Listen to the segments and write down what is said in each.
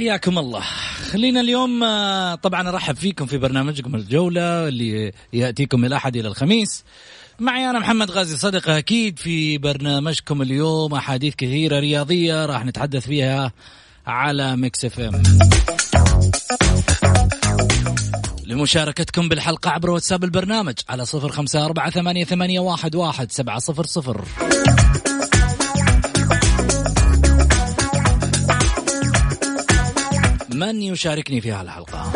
حياكم الله. خلينا اليوم آه، طبعا أرحب فيكم في برنامجكم الجولة اللي يأتيكم من الأحد إلى الخميس. معي أنا محمد غازي صدقه أكيد في برنامجكم اليوم أحاديث كثيرة رياضية راح نتحدث فيها على Mix FM. لمشاركتكم بالحلقة عبر واتساب البرنامج على صفر خمسة أربعة ثمانية, ثمانية واحد, واحد سبعة صفر صفر. من يشاركني في هالحلقة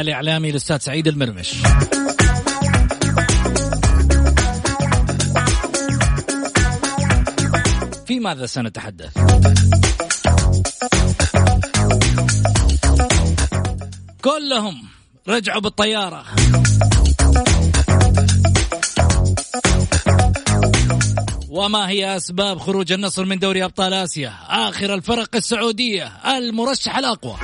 الإعلامي الأستاذ سعيد المرمش في ماذا سنتحدث؟ كلهم رجعوا بالطيارة. وما هي أسباب خروج النصر من دوري أبطال آسيا؟ آخر الفرق السعودية المرشح الأقوى.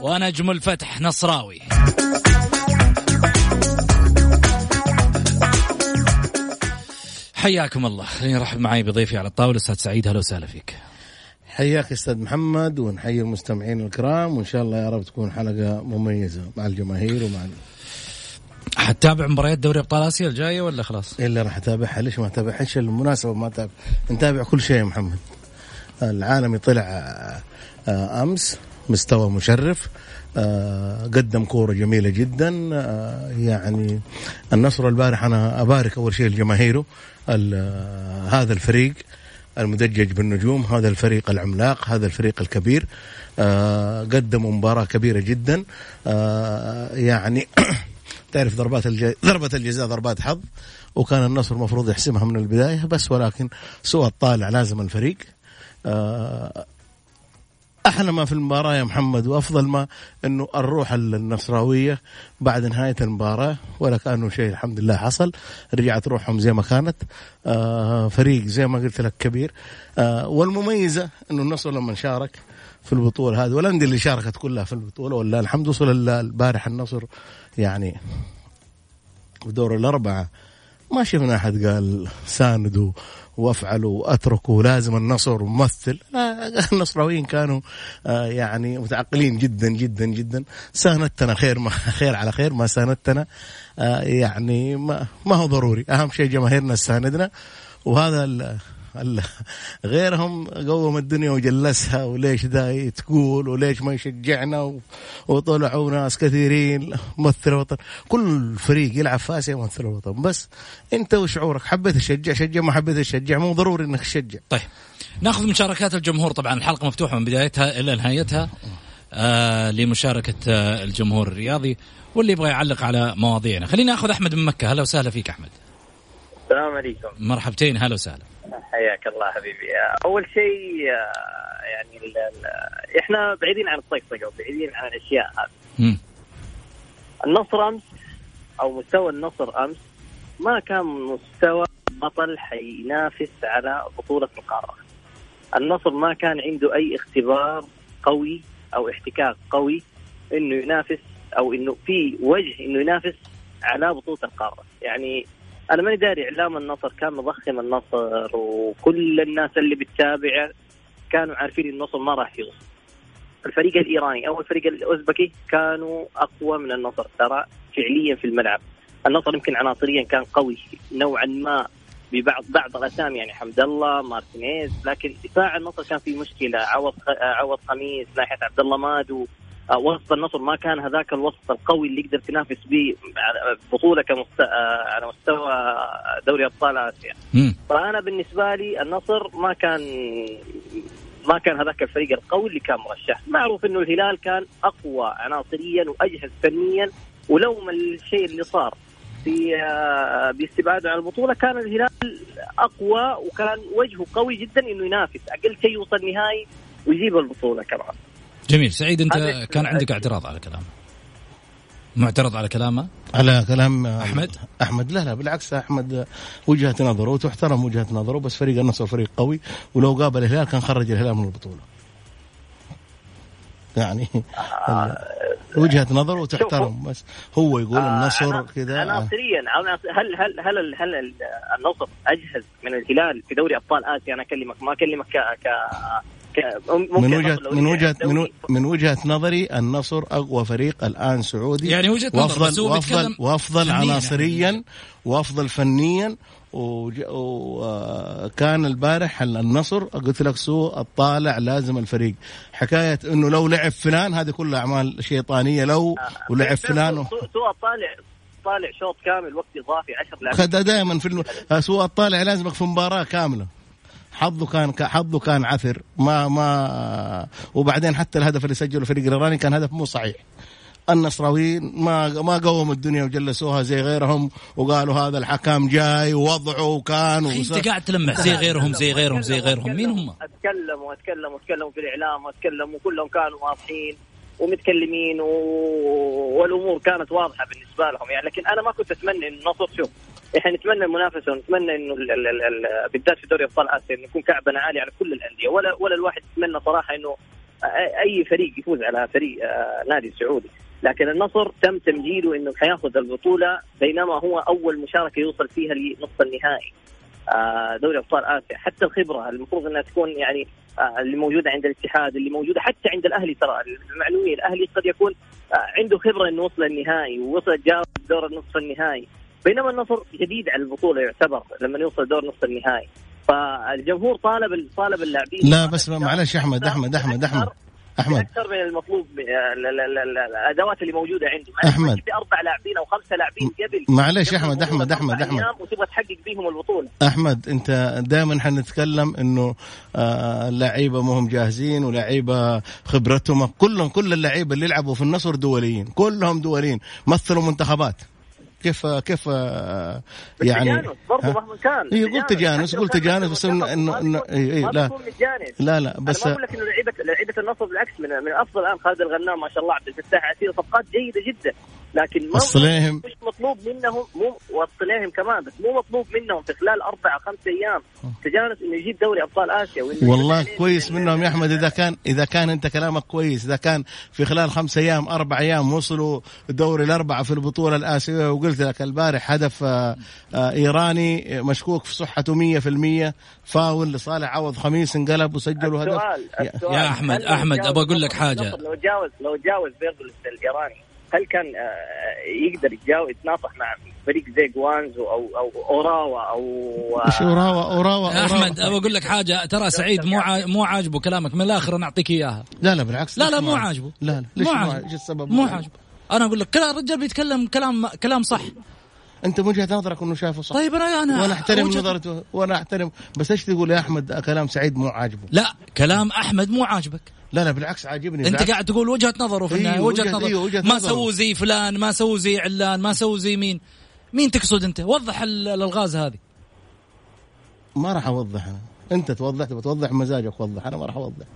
ونجم الفتح نصراوي. حياكم الله خليني أرحب معي بضيفي على الطاولة أستاذ سعيد أهلا وسهلا فيك حياك أستاذ محمد ونحيي المستمعين الكرام وإن شاء الله يا رب تكون حلقة مميزة مع الجماهير ومع حتتابع مباريات دوري أبطال آسيا الجاية ولا خلاص؟ إلا راح أتابعها ليش ما اتابعها؟ إيش المناسبة ما أتابع؟ نتابع كل شيء يا محمد. العالمي طلع آه، أمس مستوى مشرف آه، قدم كورة جميلة جدا. آه، يعني النصر البارح أنا أبارك أول شيء لجماهيره هذا الفريق المدجج بالنجوم هذا الفريق العملاق هذا الفريق الكبير. آه، قدموا مباراة كبيرة جدا. يعني تعرف ضربات الج... ضربة الجزاء ضربات حظ وكان النصر المفروض يحسمها من البداية بس ولكن سوى الطالع لازم الفريق. أحلى ما في المباراة يا محمد وأفضل ما إنه الروح النصراوية بعد نهاية المباراة ولا كأنه شيء الحمد لله حصل. رجعت روحهم زي ما كانت آه فريق زي ما قلت لك كبير. آه والمميزة إنه النصر لما شارك في البطولة هذه والأندية اللي شاركت كلها في البطولة ولا الحمد وصل البارح النصر يعني ودور الأربعة. ما شفنا أحد قال ساندوا وافعلوا واتركوا لازم النصر ممثل. آه، النصراويين كانوا آه، يعني متعقلين جدا جدا جدا. ساندتنا خير ما خير على خير ما ساندتنا. آه، يعني ما, ما هو ضروري. أهم شيء جماهيرنا تساندنا وهذا غيرهم قوم الدنيا وجلسها وليش ذا تقول وليش ما يشجعنا وطلعوا ناس كثيرين. ممثل الوطن كل فريق يلعب في آسيا ممثل الوطن بس انت وشعورك حبيت تشجع؟ شجع؟ ما حبيت تشجع؟ مو ضروري إنك تشجع. طيب. ناخذ مشاركات الجمهور. طبعا الحلقة مفتوحة من بدايتها إلى نهايتها. آه لمشاركة آه الجمهور الرياضي واللي يبغى يعلق على مواضيعنا. خلينا ناخذ أحمد من مكة. هلا وسهلا فيك أحمد. السلام عليكم. مرحبتين هلا وسهلا. حياك الله حبيبي. أول شيء يعني ال ال إحنا بعيدين عن الطقطقه وبعيدين عن الأشياء هذه. النصر أمس أو مستوى النصر أمس ما كان مستوى بطل حينافس على بطولة القارة. النصر ما كان عنده أي اختبار قوي أو احتكاك قوي إنه ينافس أو إنه في وجه إنه ينافس على بطولة القارة. يعني أنا ماني داري إعلام النصر كان مضخم النصر وكل الناس اللي بتتابعه كانوا عارفين النصر ما راح يوصل. الفريق الإيراني أو الفريق الأوزبكي كانوا أقوى من النصر. ترى فعليا في الملعب. النصر يمكن عناصريا كان قوي نوعا ما ببعض بعض الأسامي يعني حمد الله مارتينيز لكن دفاع النصر كان فيه مشكلة. عوض عوض خميس ناحية عبد الله مادو وسط النصر ما كان هذاك الوسط القوي اللي يقدر تنافس به بطولة كمست... آه، على مستوى دوري أبطال آسيا. فأنا بالنسبة لي النصر ما كان ما كان هذاك الفريق القوي اللي كان مرشح، معروف إنه الهلال كان أقوى عناصريا وأجهز فنيا ولوم الشيء اللي صار في آه، باستبعاده عن البطولة كان الهلال أقوى وكان وجهه قوي جدا إنه ينافس، أقل شيء يوصل نهائي ويجيب البطولة كمان. جميل. سعيد أنت كان عندك اعتراض على كلامه. معترض على كلامه؟ على كلام أحمد؟ أحمد لا لا بالعكس أحمد وجهة نظره وتحترم وجهة نظره بس فريق النصر فريق قوي ولو قابل الهلال كان خرج الهلال من البطولة. يعني آه وجهة نظر وتحترم بس هو يقول آه النصر كذا. عناصريا هل هل هل هل النصر أجهز من الهلال في دوري أبطال آسيا؟ أنا أكلمك ما أكلمك ك من وجهه من وجهه من, من وجهة نظري النصر أقوى فريق الآن سعودي. يعني وجهة نظر وافضل وافضل, وأفضل عناصريا. وأفضل فنيا. وكان البارح النصر قلت لك سوء الطالع لازم الفريق. حكاية إنه لو لعب فلان هذه كلها أعمال شيطانية لو آه. ولعب فلان سوء الطالع طالع شوط كامل وقت إضافي 10 لاعبين دائما في الم... سوء الطالع لازمك في مباراة كاملة. حظه كان حظه كان عثر. ما ما وبعدين حتى الهدف اللي سجله الفريق الإيراني كان هدف مو صحيح. النصراويين ما ما قوموا الدنيا وجلسوها زي غيرهم وقالوا هذا الحكام جاي ووضعه وكان أنت قاعد تلمح زي غيرهم زي غيرهم زي غيرهم. مين هم؟ اتكلموا اتكلموا اتكلموا في الإعلام واتكلموا كلهم كانوا واضحين ومتكلمين و... والأمور كانت واضحة بالنسبة لهم يعني. لكن أنا ما كنت أتمنى إن النصر شوف. إحنا نتمنى المنافسة ونتمنى إنه بالذات في دوري أبطال آسيا إنه يكون كعبنا عالي على كل الأندية. ولا ولا الواحد يتمنى صراحة إنه أي فريق يفوز على فريق آه، نادي سعودي. لكن النصر تم تمجيده إنه حياخذ البطولة بينما هو أول مشاركة يوصل فيها لنصف النهائي آه، دوري أبطال آسيا. حتى الخبرة المفروض إنها تكون يعني آه، اللي موجودة عند الاتحاد اللي موجودة حتى عند الأهلي ترى. المعلومية الأهلي قد يكون عنده خبرة إنه وصل النهائي ووصل جاوب دور النصف النهائي. بينما النصر جديد على البطولة يعتبر لما يوصل دور نصف النهائي. فالجمهور طالب طالب اللاعبين. لا بس معلش أحمد أحمد أحمد أحمد أحمد. أكثر من المطلوب الأدوات اللي موجودة عنده أحمد. أربع لاعبين أو خمسة لاعبين قبل. معلش أحمد أحمد أحمد أحمد. وتبغى تحقق بيهم البطولة. أحمد أنت دائما حنتكلم إنه آه، اللعيبة ما هم جاهزين ولاعيبه خبرتهم كلهم كل اللعيبة اللي يلعبوا في النصر دوليين كلهم دوليين مثلوا منتخبات. كيف كيف يعني برضه مهما كان. اي قلت تجانس. قلت تجانس بس انه انه إيه لا. لا لا بس أنا أقول لك إنه لعيبه لعيبة النصر بالعكس من من أفضل الآن خالد الغنام ما شاء الله عبد الفتاح عسير صفقات جيدة جدا. لكن ما الصليهم مش مطلوب منهم مو والصليهم كمان بس مو مطلوب منهم في خلال أربع خمس أيام تجانس إنه يجيب دوري أبطال آسيا والله كويس منهم يا أحمد. إذا كان إذا كان أنت كلامك كويس إذا كان في خلال خمس أيام أربع أيام وصلوا دوري الأربعة في البطولة الآسيوية وقلت لك البارح هدف آه، آه، إيراني مشكوك في صحته 100% فاول لصالح عوض خميس انقلب وسجلوا هدف. يا أحمد أحمد أبغى أقول لك حاجة. لو جاوز لو جاوز بيرجلس الإيراني هل كان آه، يقدر يتجاوز يتناطح مع فريق زي جوانزو أو أو أوراوا أو إيش أوراوا أوراوا أحمد أبغى أقول لك حاجة. ترى سعيد مو مو عاجبه كلامك. من الآخر أنا أعطيك إياها. لا لا بالعكس. لا لا مو عاجبه؟ لا لا. ليش مو عاجبه. إيش السبب؟ مو عاجبه. أنا أقول لك الرجال بيتكلم كلام كلام صح. أنت وجهة نظرك إنه شايفه صح. طيب أنا أنا. وأنا أحترم نظرته. وأنا أحترم. بس إيش تقول يا أحمد؟ كلام سعيد مو عاجبه. لا كلام أحمد مو عاجبك. لا لا بالعكس عاجبني. انت قاعد تقول وجهة نظره في النهاية وجهة, وجهة, نظر. وجهة ما سووا زي فلان ما سووا زي علان ما سووا زي مين؟ مين تقصد انت؟ وضح الألغاز هذه. ما راح أوضح أنا. أنت توضح تبغى توضح مزاجك وضح. أنا ما راح أوضح.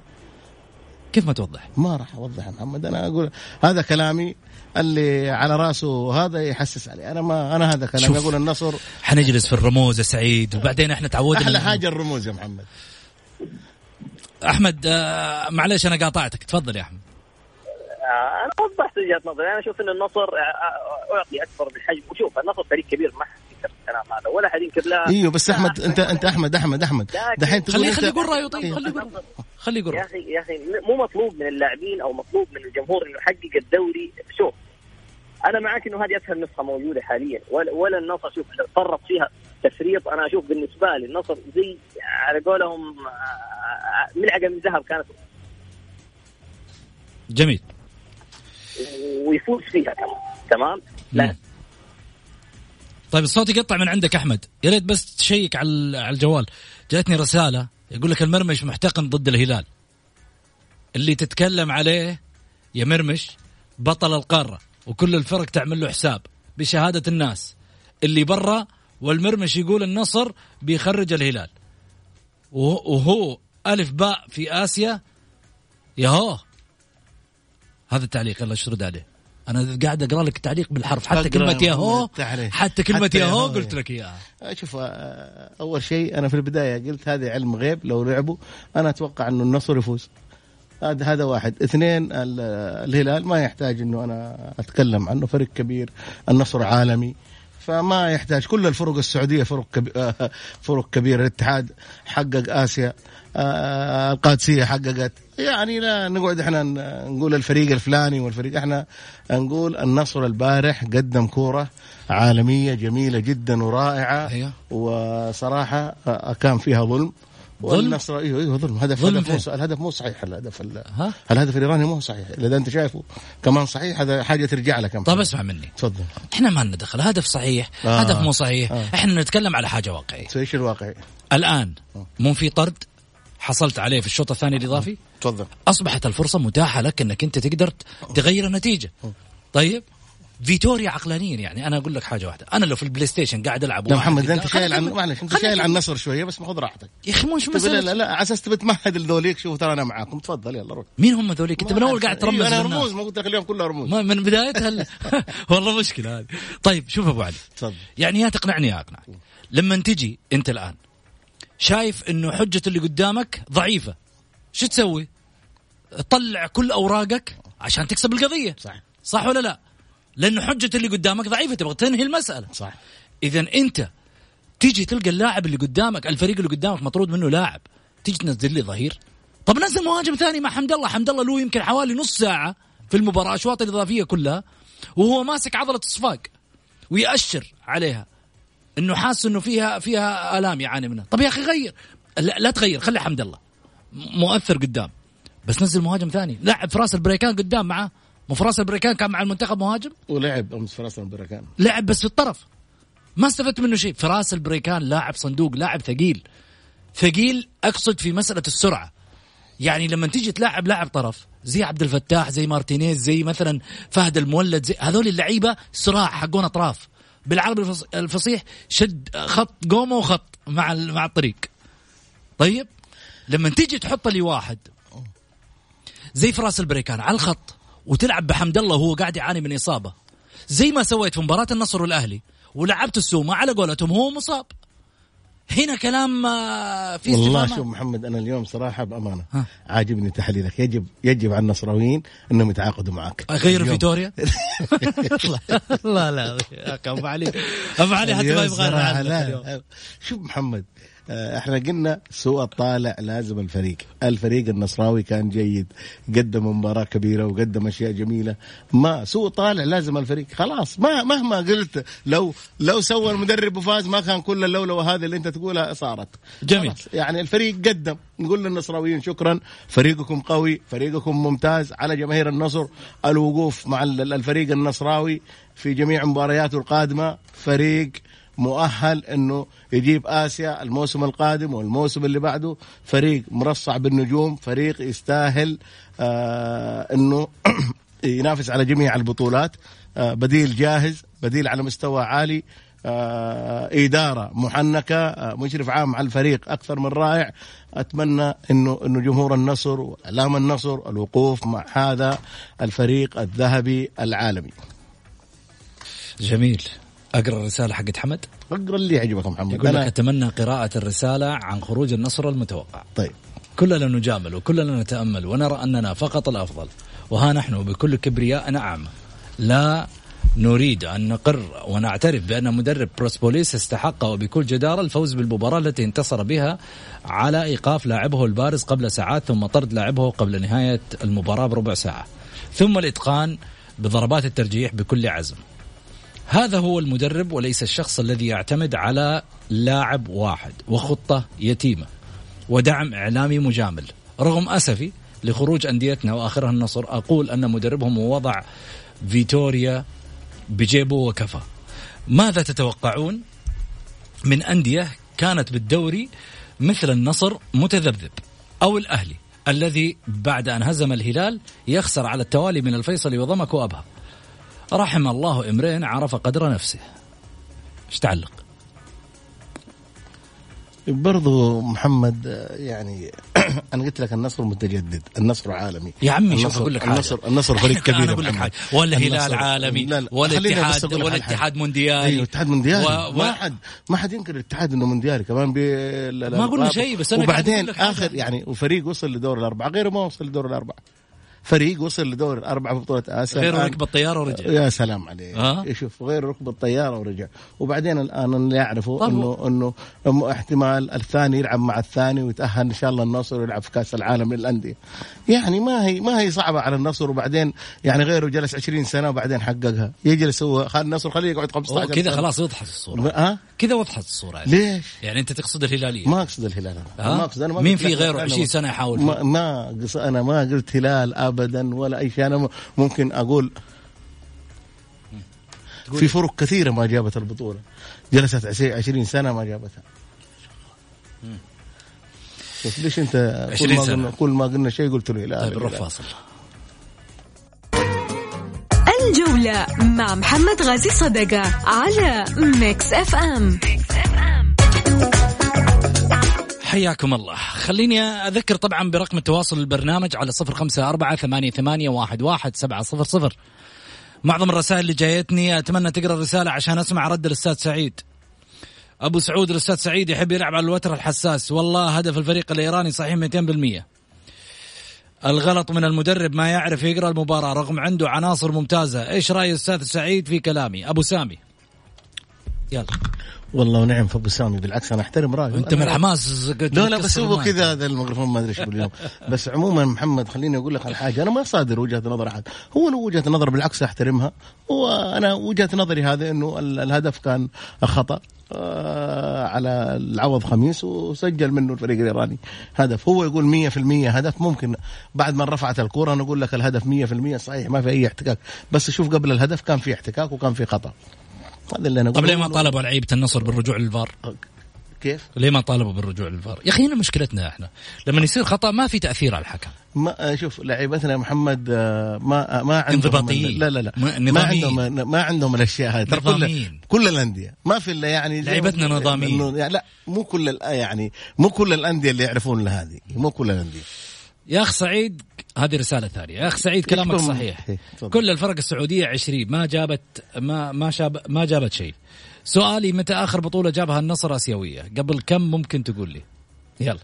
كيف ما توضح؟ ما راح أوضح يا محمد. أنا أقول هذا كلامي اللي على راسه هذا يحسس عليه أنا ما أنا هذا كلامي. أقول النصر. حنجلس في الرموز يا سعيد وبعدين إحنا تعودنا أحلى حاجة الرموز يا محمد. أحمد آه معلش أنا قاطعتك. تفضل يا أحمد. آه أنا وضحت وجهة نظري. أنا أشوف إن النصر آه، أعطي أكبر من حجم وشوف النصر فريق كبير ما الكلام هذا. ولا حد ينكر لا. إيوه بس أحمد أنت أنت أحمد أحمد أحمد. دحين تقول خليه خليه يقول رأيه. طيب إيه. خليه يقول خليه يقول يا. أخي يا أخي مو مطلوب من اللاعبين أو مطلوب من الجمهور إنه يحقق الدوري. شوف أنا معك إنه هذه أسهل نسخة موجودة حاليا. ولا, ولا النصر شوف فرط فيها تفريط أنا أشوف بالنسبة لي النصر زي على قولهم ملعقة من ذهب كانت. جميل. ويفوز فيها كمان تمام؟ لا. طيب الصوت يقطع من عندك أحمد. يا ريت بس تشيك على على الجوال. جاتني رسالة يقول لك المرمش محتقن ضد الهلال. اللي تتكلم عليه يا مرمش بطل القارة وكل الفرق تعمل له حساب بشهادة الناس. اللي برا والمرمش يقول النصر بيخرج الهلال. وهو- ألف باء في آسيا. ياهو. هذا التعليق يلا اشرد عليه. أنا قاعد أقرأ لك التعليق بالحرف. حتى كلمة ياهو. حتى كلمة حتى ياهو قلت. لك إياها. شوف آه، أول شيء أنا في البداية قلت هذه علم غيب لو لعبوا أنا أتوقع إنه النصر يفوز. هذا هذا واحد. اثنين ال- الهلال ما يحتاج إنه أنا أتكلم عنه فريق كبير النصر عالمي. فما يحتاج. كل الفرق السعودية فرق كبير فرق كبيره الاتحاد حقق آسيا آه، القادسية حققت. يعني لا نقعد إحنا نقول الفريق الفلاني والفريق إحنا نقول النصر البارح قدم كورة عالمية جميلة جدا ورائعة. وصراحة آه، كان فيها ظلم. والنصر أيوه أيوه ظلم. هدف ظلم. هدف مو؟ الهدف مو صحيح. الهدف ال- ها؟ الهدف الإيراني مو صحيح. إذا أنت شايفه كمان صحيح هذا حاجة ترجع لك طيب. اسمع مني. تفضل. إحنا ما لنا دخل. هدف صحيح آه. هدف مو صحيح. آه. إحنا نتكلم على حاجة واقعية. إيش الواقع الآن آه. مو في طرد حصلت عليه في الشوط الثاني الإضافي؟ تفضل. أصبحت الفرصة متاحة لك إنك أنت تقدر تغير النتيجة. طيب فيتوريا عقلانيا يعني. أنا أقول لك حاجة واحدة. أنا لو في ال PlayStation قاعد ألعب لا محمد أنت شايل عن معلش أنت شايل عن النصر شوية بس خذ راحتك يا أخي مش طيب لا لا لا على أساس تبي تمهد لذوليك شوف ترى أنا معاكم تفضل يلا روح. مين هم ذوليك أنت من أول قاعد ترمز أيوة أنا. رموز ما قلت لك اليوم كله رموز. من بدايتها ال- والله مشكلة هذه. طيب شوف أبو علي. تفضل. يعني يا تقنعني يا أقنعك. لما تجي أنت الآن شايف إنه حجة اللي قدامك ضعيفة شو تسوي؟ تطلع كل أوراقك عشان تكسب القضية. صح. صح ولا لا؟ لأنه حجة اللي قدامك ضعيفة تبغى تنهي المسألة. صح. اذا أنت تيجي تلقى اللاعب اللي قدامك الفريق اللي قدامك مطرود منه لاعب تيجي تنزل لي ظهير. طب نزل مهاجم ثاني مع حمد الله. حمد الله له يمكن حوالي نص ساعة في المباراة أشواط الاضافيه كلها وهو ماسك عضلة الصفاق ويأشر عليها. إنه حاسس إنه فيها فيها آلام يعاني منها. طب يا أخي غير. لا, لا تغير خلي حمد الله. مؤثر قدام. بس نزل مهاجم ثاني. لاعب فراس البريكان قدام معاه. مو فراس البريكان كان مع المنتخب مهاجم؟ ولعب أمس فراس البريكان لعب بس في الطرف. ما استفدت منه شيء. فراس البريكان لاعب صندوق لاعب ثقيل. ثقيل أقصد في مسألة السرعة. يعني لما تيجي تلاعب لاعب طرف زي عبد الفتاح زي مارتينيز زي مثلا فهد المولد زي هذول اللعيبة سراع حقون أطراف. بالعربي الفص- الفصيح شد خط قومه وخط مع مع الطريق. طيب لما تيجي تحط لي واحد زي فراس البريكان على الخط وتلعب بحمد الله وهو قاعد يعاني من إصابة. زي ما سويت في مباراة النصر والأهلي ولعبت السومه على قولتهم هو مصاب. هنا كلام آه، في والله. شوف محمد أنا اليوم صراحة بأمانة ها. عاجبني تحليلك. يجب يجب على النصراويين إنهم يتعاقدوا معك اليوم. فيتوريا؟ لا لا ابو علي ابو علي حتى ما يبغى لا. شوف محمد إحنا قلنا سوء الطالع لازم الفريق. الفريق النصراوي كان جيد قدم مباراة كبيرة وقدم أشياء جميلة. ما سوء طالع لازم الفريق. خلاص ما مهما قلت لو لو سوى المدرب وفاز ما كان كل اللولوة هذه اللي أنت تقولها صارت. جميل. خلاص. يعني الفريق قدم. نقول للنصراويين شكرا. فريقكم قوي فريقكم ممتاز على جماهير النصر. الوقوف مع ال- الفريق النصراوي في جميع مبارياته القادمة. فريق مؤهل إنه يجيب آسيا الموسم القادم والموسم اللي بعده. فريق مرصع بالنجوم فريق يستاهل آه إنه ينافس على جميع البطولات. آه بديل جاهز بديل على مستوى عالي آه إدارة محنكة آه مشرف عام على الفريق أكثر من رائع. أتمنى أنه أنه جمهور النصر وإعلام النصر الوقوف مع هذا الفريق الذهبي العالمي. جميل. أقرأ الرسالة حقت حمد؟ أقرأ اللي يعجبك محمد. يقول لك أنا أتمنى قراءة الرسالة عن خروج النصر المتوقع. طيب. كلنا نجامل وكلنا نتأمل ونرى أننا فقط الأفضل وها نحن بكل كبرياء اعمى لا نريد أن نقر ونعترف بأن مدرب بيرسبوليس استحق وبكل جدارة الفوز بالمباراة التي انتصر بها على إيقاف لاعبه البارز قبل ساعات ثم طرد لاعبه قبل نهاية المباراة بربع ساعة. ثم الإتقان بضربات الترجيح بكل عزم. هذا هو المدرب وليس الشخص الذي يعتمد على لاعب واحد وخطة يتيمة ودعم إعلامي مجامل. رغم أسفي لخروج أنديتنا وآخرها النصر أقول أن مدربهم وضع فيتوريا بجيبه وكفى. ماذا تتوقعون؟ من أندية كانت بالدوري مثل النصر متذبذب أو الأهلي الذي بعد أن هزم الهلال يخسر على التوالي من الفيصل وضمك وأبها رحم الله امرئ عرف قدر نفسه. إيش تعلق؟ برضو محمد يعني أنا قلت لك النصر متجدد النصر عالمي. يا عمي شوف أقول لك حاجة. النصر النصر فريق كبير أنا أقول لك حاجة. ولا هلال عالمي لا لا. ولا اتحاد ولا. اتحاد مونديالي. أيوه اتحاد مونديالي. و- و- ما حد ما حد ينكر الاتحاد إنه مونديالي. كمان بي ما قلنا شيء، بس أقول وبعدين. آخر يعني وفريق وصل لدور الأربعة غيره ما وصل لدور الأربعة. فريق وصل لدور الاربعه في بطوله آسيا. غير ركب الطياره ورجع. يا سلام عليك. آه. شوف غير ركب الطياره ورجع. وبعدين الآن اللي يعرفوا طب انه إنه احتمال الثاني يلعب مع الثاني ويتأهل إن شاء الله النصر ويلعب في كأس العالم للأندية. يعني ما هي ما هي صعبة على النصر. وبعدين يعني غيره جلس 20 سنة وبعدين حققها. يجلس هو النصر خليه يقعد 15 أوه، كذا. خلاص وضحت الصورة. ها؟ كذا وضحت الصورة يعني. ليش؟ يعني أنت تقصد الهلالية ما أقصد الهلال أنا. ها؟ ما أقصد أنا ما مين في غيره أنا 20 سنة يحاول ما؟ ما أنا ما قلت هلال ابدا ولا أي شيء أنا ممكن أقول في فرق كثيرة ما جابت البطولة جلست عشي- 20 سنة ما جابتها ليش أنت كل 20 ما. قلنا كل ما قلنا شيء قلت له لا طيب نروح. فاصل الجولة مع محمد غازي صدقة على Mix FM حياكم الله. خليني أذكر طبعا برقم التواصل البرنامج على صفر خمسة أربعة ثمانية, ثمانية واحد, واحد سبعة صفر صفر. معظم الرسائل اللي جايتني أتمنى تقرأ الرسالة عشان أسمع رد الأستاذ سعيد. أبو سعود الأستاذ سعيد يحب يلعب على الوتر الحساس. والله هدف الفريق الإيراني صحيح 200% الغلط من المدرب ما يعرف يقرأ المباراة رغم عنده عناصر ممتازة. إيش رأي الأستاذ سعيد في كلامي؟ أبو سامي. يلا. والله ونعم في أبو سامي. بالعكس أنا أحترم رأيه. أنت من الحماس لا لا بس هو كذا هذا الميكروفون ما أدري إيش باليوم بس عموما محمد خليني أقول لك على حاجة. أنا ما صادر وجهة نظر أحد. هو له وجهة نظر بالعكس أحترمها. وأنا وجهة نظري هذا إنه ال- الهدف كان خطأ. على العوض خميس وسجل منه الفريق الإيراني. هدف هو يقول 100% هدف. ممكن بعد ما رفعت الكره أنا أقول لك الهدف 100% صحيح ما في أي احتكاك. بس شوف قبل الهدف كان في احتكاك وكان في خطأ. هذا اللي أنا طب ليه ما طالبوا لعيبة النصر بالرجوع للفار؟ كيف؟ ليه ما طالبوا بالرجوع للفار؟ يا أخي هنا مشكلتنا إحنا لما يصير خطأ ما في تأثير على الحكم ما شوف لعيبتنا محمد آه، ما ما عندهم انضباطيين. لا لا لا ما نظاميين. عندهم ما عندهم الأشياء هذه ترى كل. كل الأندية ما في إلا يعني لعيبتنا ما- نظاميين. يعني لا مو كل يعني مو كل الأندية اللي يعرفون هذه مو كل الأندية يا أخ سعيد هذه رسالة ثانية يا أخ سعيد كلامك صحيح إيه،. كل الفرق السعودية 20 ما جابت ما ما شاب ما جابت شيء سؤالي متى آخر بطولة جابها النصر آسيوية؟ قبل كم ممكن تقول لي؟ يلا.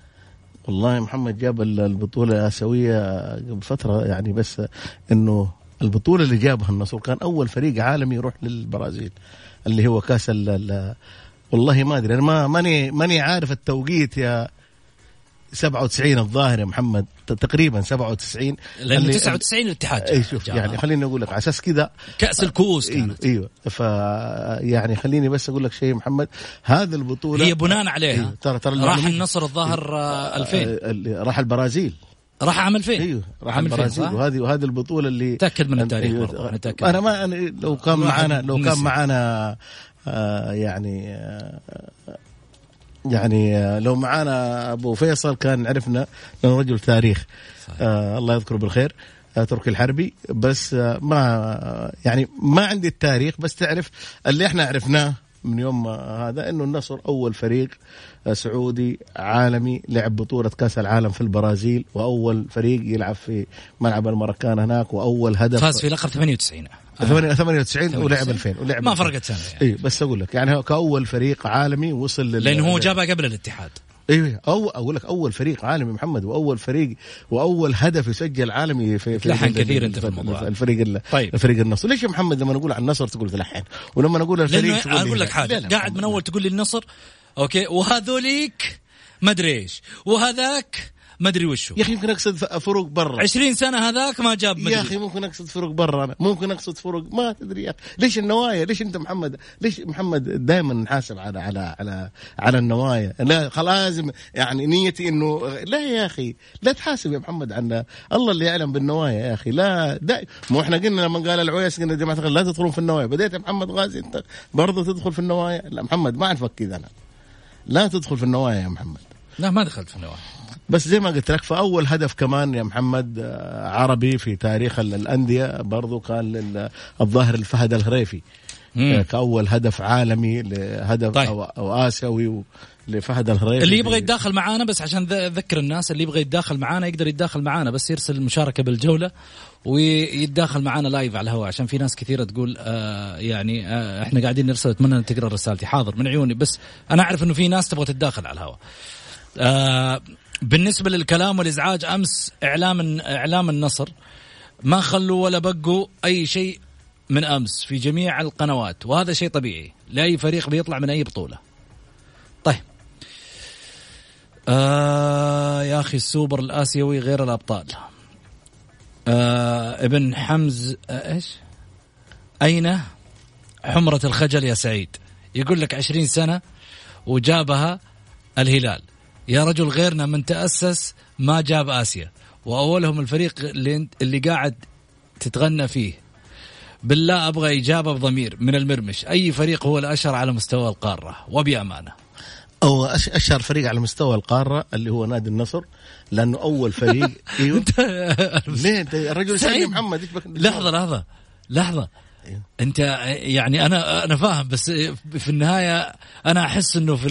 والله محمد جاب ال- البطولة الاسيويه قبل فترة يعني بس إنه البطولة اللي جابها النصر كان أول فريق عالمي يروح للبرازيل اللي هو كأس ال- والله ما أدري أنا ما ماني ماني عارف التوقيت يا 97 الظاهر يا محمد تقريبا 97 لأنه اللي- 99 الاتحاد اي شوف. يعني خليني أقول لك على أساس كذا كأس الكؤوس أيوه كانت إيوه ف يعني خليني بس أقول لك شيء محمد هذه البطولة هي بناء عليها أيوه ترى ترى راح النصر الظاهر آه، 2000 آه، اللي راح البرازيل راح عام 2000 إيوه راح عام 2000 البرازيل؟ وهذه وهذه البطولة اللي تأكد من التاريخ. برضه، نتأكد. أنا ما أنا لو كان معانا لو كان. معانا آه يعني آه يعني آه لو معانا أبو فيصل كان عرفنا لأنه رجل تاريخ. آه الله يذكره بالخير آه تركي الحربي. بس آه ما يعني ما عندي التاريخ بس تعرف اللي إحنا عرفناه. من يوم هذا إنه النصر أول فريق سعودي عالمي لعب بطولة كأس العالم في البرازيل وأول فريق يلعب في ملعب المركان هناك وأول هدف فاز في لقب 98 آه. 98 ولعب 2000 ولعب ما 2000. فرقت سنه يعني. اي بس أقول لك يعني كأول فريق عالمي وصل لل لأنه هو جابها قبل الاتحاد أيوه أو أقول لك أول فريق عالمي محمد وأول فريق وأول هدف يسجل عالمي في في تلحن كثير أنت في الموضوع. الفريق طيب. الفريق النصر. ليش يا محمد لما نقول عن النصر تقول تلحن ولما نقول الفريق تقول أقول لك حاجة. قاعد من أول تقول لي النصر أوكي؟ وهذوليك ما أدري إيش. وهذاك ما أدري وشو. يا أخي يمكن أقصد فروق برا. 20 سنة هذاك ما جاب مدري. يا أخي ممكن أقصد فروق برا أنا. ممكن أقصد فروق ما تدري يا أخي. ليش النوايا؟ ليش أنت محمد ليش محمد دائما نحاسب على على على على النوايا؟ لا لازم يعني نيتي انه لا يا أخي. لا تحاسب يا محمد عنا الله اللي يعلم بالنوايا يا أخي. لا دا مو إحنا قلنا لما قال العويس قلنا جماعة لا تدخلون في النوايا. بديت يا محمد غازي أنت برضه تدخل في النوايا؟ لا محمد ما اعرفك كذا أنا. لا تدخل في النوايا يا محمد. لا ما دخلت في النوايا. بس زي ما قلت لك فاول هدف كمان يا محمد آه، عربي في تاريخ الأندية برضو كان الظاهر الفهد الهريفي مم. كأول هدف عالمي لهدف طيب. أو, أو آسيوي لفهد الهريفي اللي يبغى يتداخل معانا بس عشان اذكر الناس اللي يبغى يتداخل معانا يقدر يتداخل معانا بس يرسل المشاركه بالجولة ويتداخل معانا لايف على الهواء عشان في ناس كثيرة تقول آه يعني آه إحنا قاعدين نرسل أتمنى أن تقرأ رسالتي حاضر من عيوني بس أنا أعرف إنه في ناس تبغى تتداخل على الهواء آه بالنسبة للكلام والإزعاج أمس إعلام إعلام النصر ما خلوا ولا بقوا أي شيء من أمس في جميع القنوات وهذا شيء طبيعي لأي فريق بيطلع من أي بطولة. طيب آه يا أخي السوبر الآسيوي غير الأبطال. آه ابن حمز آه إيش؟ أين حمرة الخجل يا سعيد؟ يقول لك عشرين سنة وجابها الهلال يا رجل غيرنا من تأسس ما جاب آسيا. وأولهم الفريق اللي, اللي قاعد تتغنى فيه. بالله أبغى إجابة بضمير من المرمش. أي فريق هو الأشهر على مستوى القارة؟ وبأمانة. أو أشهر فريق على مستوى القارة اللي هو نادي النصر لأنه أول فريق أيوه. ليه؟ أنت الرجل سعيد. محمد لحظة لحظة. لحظة. أيوه. أنت يعني أنا أنا فاهم بس في النهاية أنا أحس إنه في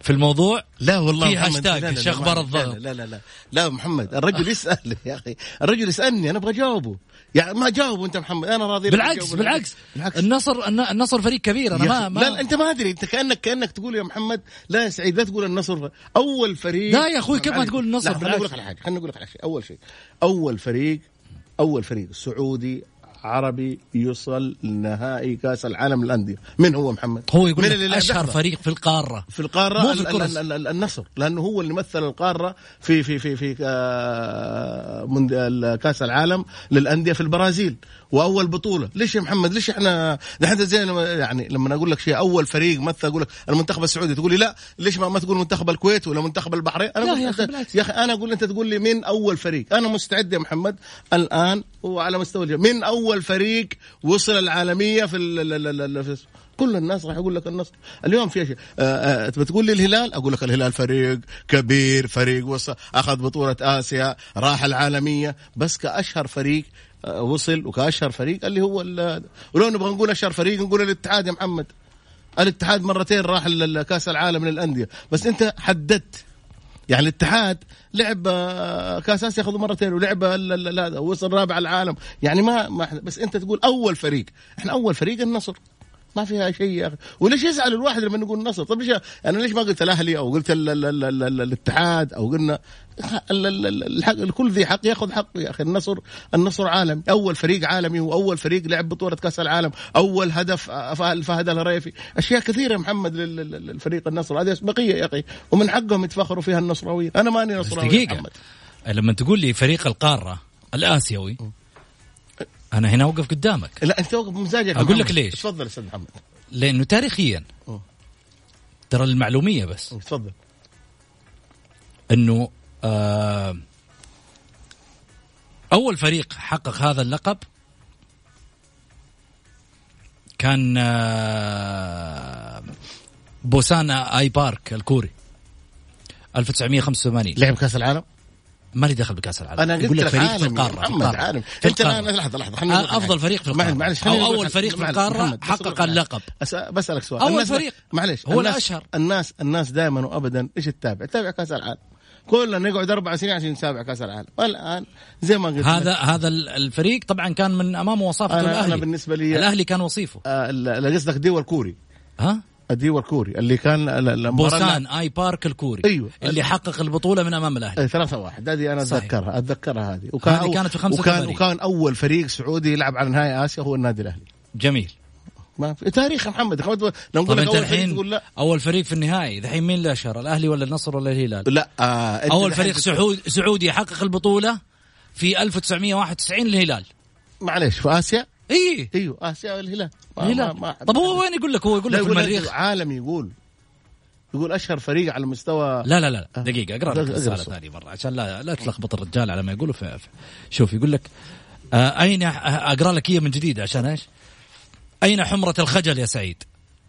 في الموضوع لا والله في هاشتاج شو أخبار الضغط. لا لا لا لا محمد الرجل يسال يا أخي الرجل يسألني أنا أبغى أجاوبه. يعني ما جاوب أنت محمد أنا راضي بالعكس بالعكس. بالعكس. النصر النصر فريق كبير أنا ما, ما لا أنت ما أدري أنت كأنك كأنك تقول يا محمد لا يا سعيد لا تقول النصر أول فريق. لا يا أخوي كيف ما تقول النصر؟ خليني أقول لك على حاجة خليني أقول لك على شيء أول شيء أول فريق أول فريق سعودي عربي يوصل لنهائي كأس العالم للأندية. من هو محمد؟ هو يقول من أشهر فريق في القارة. في القارة مو في النصر لأنه هو اللي مثل القارة في في في في آه، كأس العالم للأندية في البرازيل. وأول بطولة. ليش يا محمد؟ ليش إحنا نحن زي يعني لما أقول لك شيء أول فريق مثل أقول لك المنتخب السعودي تقول لي لا. ليش ما, ما تقول منتخب الكويت ولا منتخب البحرين؟ أنا لا يا أخي يا أخي أنا أقول أنت تقول لي من أول فريق. أنا مستعد يا محمد الآن وعلى مستوى من أول فريق وصل العالمية في كل الناس راح يقول لك النصر اليوم في شيء آه، آه، بتقول لي الهلال؟ أقول لك الهلال فريق كبير فريق وصل أخذ بطولة آسيا راح العالمية. بس كأشهر فريق وصل وكاشهر فريق. اللي هو ولو نبغى نقول أشهر فريق نقول الاتحاد يا محمد. الاتحاد مرتين راح كأس العالم للأندية. بس أنت حددت. يعني الاتحاد لعب آه، كأس آسيا أخذوا مرتين ولعب هذا وصل رابع العالم. يعني ما, ما بس أنت تقول أول فريق. إحنا أول فريق النصر. ما فيها شيء يا أخي. وليش يزعل الواحد لما نقول النصر طيب ليش أنا ليش ما قلت الأهلي أو قلت الاتحاد أو قلنا الكل ذي حق ياخذ حقه يا أخي. النصر النصر عالمي أول فريق عالمي وأول فريق لعب بطولة كأس العالم. أول هدف فهد الهريفي. أشياء كثيرة محمد للفريق النصر. هذه بقيه يا أخي. ومن حقهم يتفخروا فيها النصراويين أنا ماني نصراوي دقيقة. محمد. لما تقول لي فريق القارة الآسيوي أنا هنا أوقف قدامك. لا أنت توقف بمزاجك أقول لك ليش. تفضل أستاذ محمد. لأنه تاريخيا ترى المعلومية بس. تفضل. أنه آه أول فريق حقق هذا اللقب كان آه بوسان آي بارك الكوري 1985 لعب كأس العالم؟ ما لي دخل بكاس العالم. أنا قلت لك فريق في القارة محمد عالم أنت لحظة لحظة خليني أفضل فريق في القارة. معلش أو أول فريق في القارة حقق اللقب. بسألك سؤال. أول فريق. معلش هو الأشهر. الناس الناس دائما وابدا إيش تتابع؟ تتابع كأس العالم. كلنا نقعد أربع سنين عشان نتابع كأس العالم. والآن زي ما قلت هذا هذا الفريق طبعا كان من امامه وصافته أنا الأهلي. أنا بالنسبة لي الأهلي كان وصيفه. آه قصدك دول كوري. ها؟ الديو الكوري اللي كان بوسان آي بارك الكوري أيوة. اللي حقق البطولة من أمام الأهلي. إيه، ثلاثة واحد. هذه أنا. أتذكرها أتذكرها هذه. وكان هذه كانت في خمسة وكان. وكان أول فريق سعودي يلعب على نهائي آسيا هو النادي الأهلي. جميل. ما في تاريخ محمد محمد. لو نقول أول فريق تقول لا. أول فريق في النهائي. الحين مين اللي اشهر الأهلي ولا النصر ولا الهلال؟ لا آه أول فريق سعودي سعودي يحقق البطولة في 1991 الهلال معليش في آسيا؟ اي أيوه آسيا الهلال الهلال. ما- طب هو وين يقول لك؟ هو يقول لك في المريخ. عالمي يقول. يقول أشهر فريق على مستوى لا لا لا دقيقة أقرأ لك الصوت. ثانية مرة عشان لا لا تلخبط الرجال على ما يقولوا. شوف يقول لك آه أين أقرأ لك اياه من جديد عشان إيش؟ أين حمرة الخجل يا سعيد؟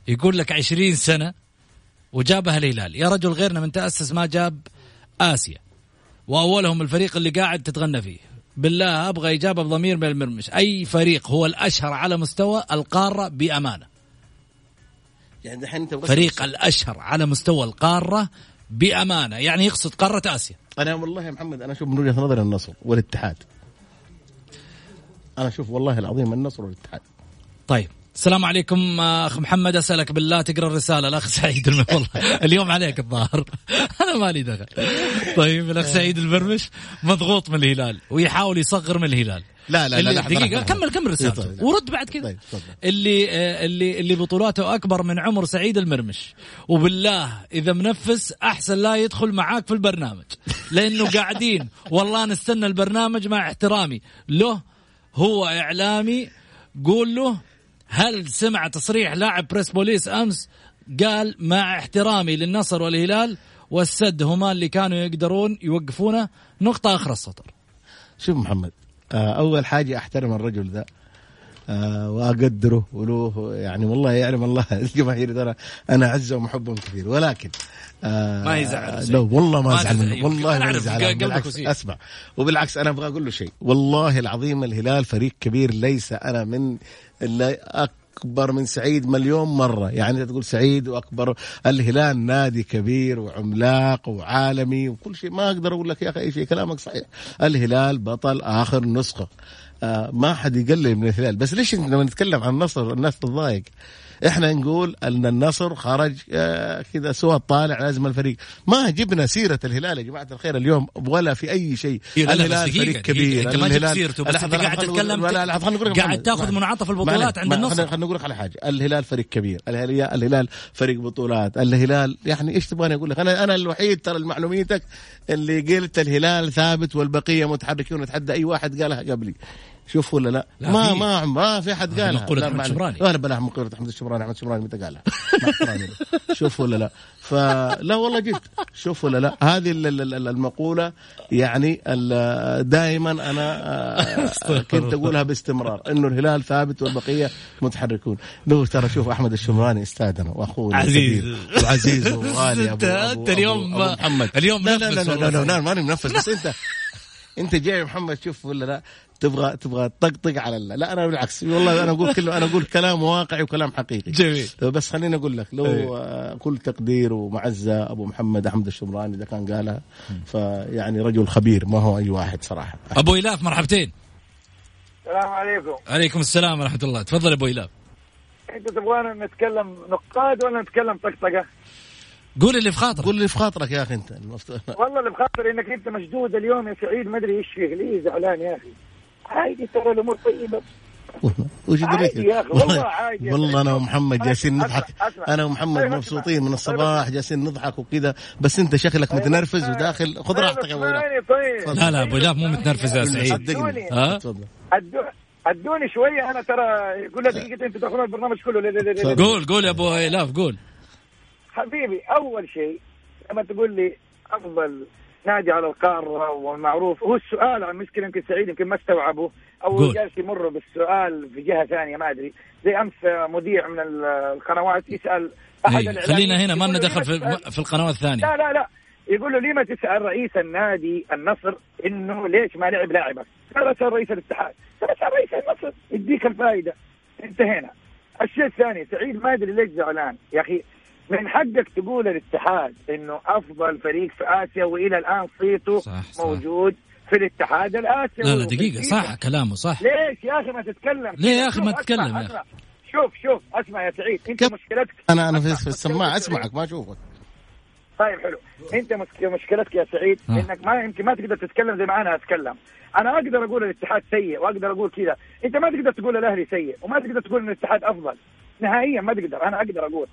يقول لك 20 سنة وجابها الهلال. يا رجل غيرنا من تأسس ما جاب آسيا. وأولهم الفريق اللي قاعد تتغنى فيه. بالله أبغى إجابة بضمير من المرمش. أي فريق هو الأشهر على مستوى القارة بأمانة. يعني دحين أنت فريق الأشهر على مستوى القارة بأمانة. يعني يقصد قارة آسيا. أنا والله يا محمد أنا أشوف من وجهة نظري النصر والاتحاد. أنا أشوف والله العظيم النصر والاتحاد. طيب. السلام عليكم أخ محمد أسألك بالله تقرأ الرسالة الأخ سعيد الم... والله اليوم عليك الظاهر. أنا مالي دخل. طيب الأخ سعيد المرمش مضغوط من الهلال ويحاول يصغر من الهلال. لا، لا، لا، دقيقة. كمل كمل رسالته. طيب، طيب. ورد بعد كذا. طيب،. اللي آه، اللي اللي بطولاته أكبر من عمر سعيد المرمش وبالله إذا منفس أحسن لا يدخل معاك في البرنامج. لأنه قاعدين والله نستنى البرنامج مع احترامي. له هو إعلامي قول له هل سمع تصريح لاعب بريس بوليس أمس؟ قال مع احترامي للنصر والهلال والسد هما اللي كانوا يقدرون يوقفونه. نقطة آخر السطر. شوف محمد آه أول حاجة أحترم الرجل ذا آه وأقدره وله يعني والله يعلم الله الجماهير ترى أنا اعزهم وحبهم كثير. ولكن آه ما يزعل لا والله ما أزعل. منه. والله ما يزعل بالعكس. أسمع. وبالعكس أنا أبغى أقول له شيء. والله العظيم الهلال فريق كبير ليس أنا من اللي أكبر من سعيد مليون مرة. يعني تقول سعيد وأكبر. الهلال نادي كبير وعملاق وعالمي وكل شيء. ما أقدر أقول لك يا أخي أي شيء. كلامك صحيح. الهلال بطل آخر نسخة. آه ما حد يقلل من الهلال. بس ليش لما نتكلم عن النصر الناس تتضايق؟ إحنا نقول أن النصر خرج آه كذا سوى طالع لازم الفريق ما جبنا سيرة الهلال يا جماعة الخير اليوم ولا في أي شيء الهلال فريق. كبير أنت ما جبت الهلال- سيرته، بس قاعد تتكلم- قاعد. تاخذ منعطف البطولات. عند النصر. خلنا نقول لك على حاجة الهلال فريق كبير الهلال الهلال فريق بطولات الهلال يعني إيش تبغاني أقول لك أنا أنا الوحيد ترى معلوميتك اللي قلت الهلال ثابت والبقية متحركين ونتحدى أي واحد قالها قبلي شوف ولا لا, لا، ما. ما ما في احد قالها مقولة لا، أحمد معلش. الشمراني. ولا بلا مقولة أحمد الشمراني أحمد الشمراني متى قالها. شوف ولا لا فلا والله جد شوف ولا لا هذه ال- ال- ال- المقولة يعني دائما أنا آه، كنت أقولها باستمرار إنه الهلال ثابت والبقية متحركون لو ترى شوف أحمد الشمراني أستاذنا وأخونا عزيز. وعزيز وغالي أنت- أبو- أنت اليوم أبو- أبو محمد اليوم لا لا منفس لا لا, والله. لا, لا ماني منفس بس أنت انت جاي يا محمد شوف ولا لا؟ تبغى تبغى تطقطق على ال- لا أنا بالعكس. والله أنا أقول كله أنا أقول كلام واقعي وكلام حقيقي. جميل. بس خليني أقول لك لو. آه، كل تقدير ومعزة أبو محمد أحمد الشمراني إذا كان قالها فيعني رجل خبير ما هو أي واحد صراحة. أبو إيلاف مرحبتين. السلام عليكم. عليكم السلام ورحمة الله. تفضل يا أبو إيلاف. انت تبغانا نتكلم نقاد ولا نتكلم طقطقة؟ قول اللي في خاطرك. قول اللي في خاطرك يا أخي أنت. المفتوح والله اللي بخاطر إنك أنت مشدود اليوم يا سعيد ما أدري إيش فيه ليه زعلان يا أخي. عادي ترى الأمور طيبة. وش عادي يا أخي، والله عادي. والله أنا. ومحمد جالسين نضحك. أنا ومحمد مبسوطين. من الصباح جالسين نضحك وكذا. بس أنت شكلك طيب، متنرفز. وداخل. خذ طيب، راحتك يا أبو طيب. لا لا أبو ايلاف مو متنرفز يا سعيد. صدقني ها؟ تفضل. ادوني شوية أنا ترى دقيقة أنت تاخذون البرنامج كله. قول قول يا أبو ايلاف قول. حبيبي أول شيء لما تقول لي أفضل نادي على القارة والمعروف هو السؤال عن مشكله يمكن سعيد يمكن ما استوعبه أو. جالس يمر بالسؤال في جهة ثانية ما أدري زي أمس مذيع من ال- القنوات يسأل أحد إيه، خلينا هنا ما لنا دخل في في القنوات الثانية لا لا لا يقول له ليه ما تسأل رئيس النادي النصر إنه ليش ما لعب لاعبك؟ قال أسأل رئيس الاتحاد، أسأل رئيس النصر يديك الفائدة انتهينا. الشيء الثاني سعيد ما أدري ليش زعلان يا أخي من حقك تقول الاتحاد إنه أفضل فريق في آسيا وإلى الآن صيته صح، صح. موجود في الاتحاد الآسيوي لا لا دقيقة. صح كلامه صح ليش يا أخي ما تتكلم ليه يا أخي ما تتكلم أسمع، يا أخي؟ أسمع. شوف شوف أسمع يا سعيد أنت كيف؟ مشكلتك أنا أنا في في السماعه أسمعك ما أشوفك طيب حلو أنت مشك- مشكلتك يا سعيد آه. إنك ما يمكن ما تقدر تتكلم زي ما أنا أتكلم أنا أقدر أقول الاتحاد سيء وأقدر أقول كذا أنت ما تقدر تقول الأهلي سيء وما تقدر تقول إن الاتحاد أفضل نهائيا ما تقدر أنا أقدر أقول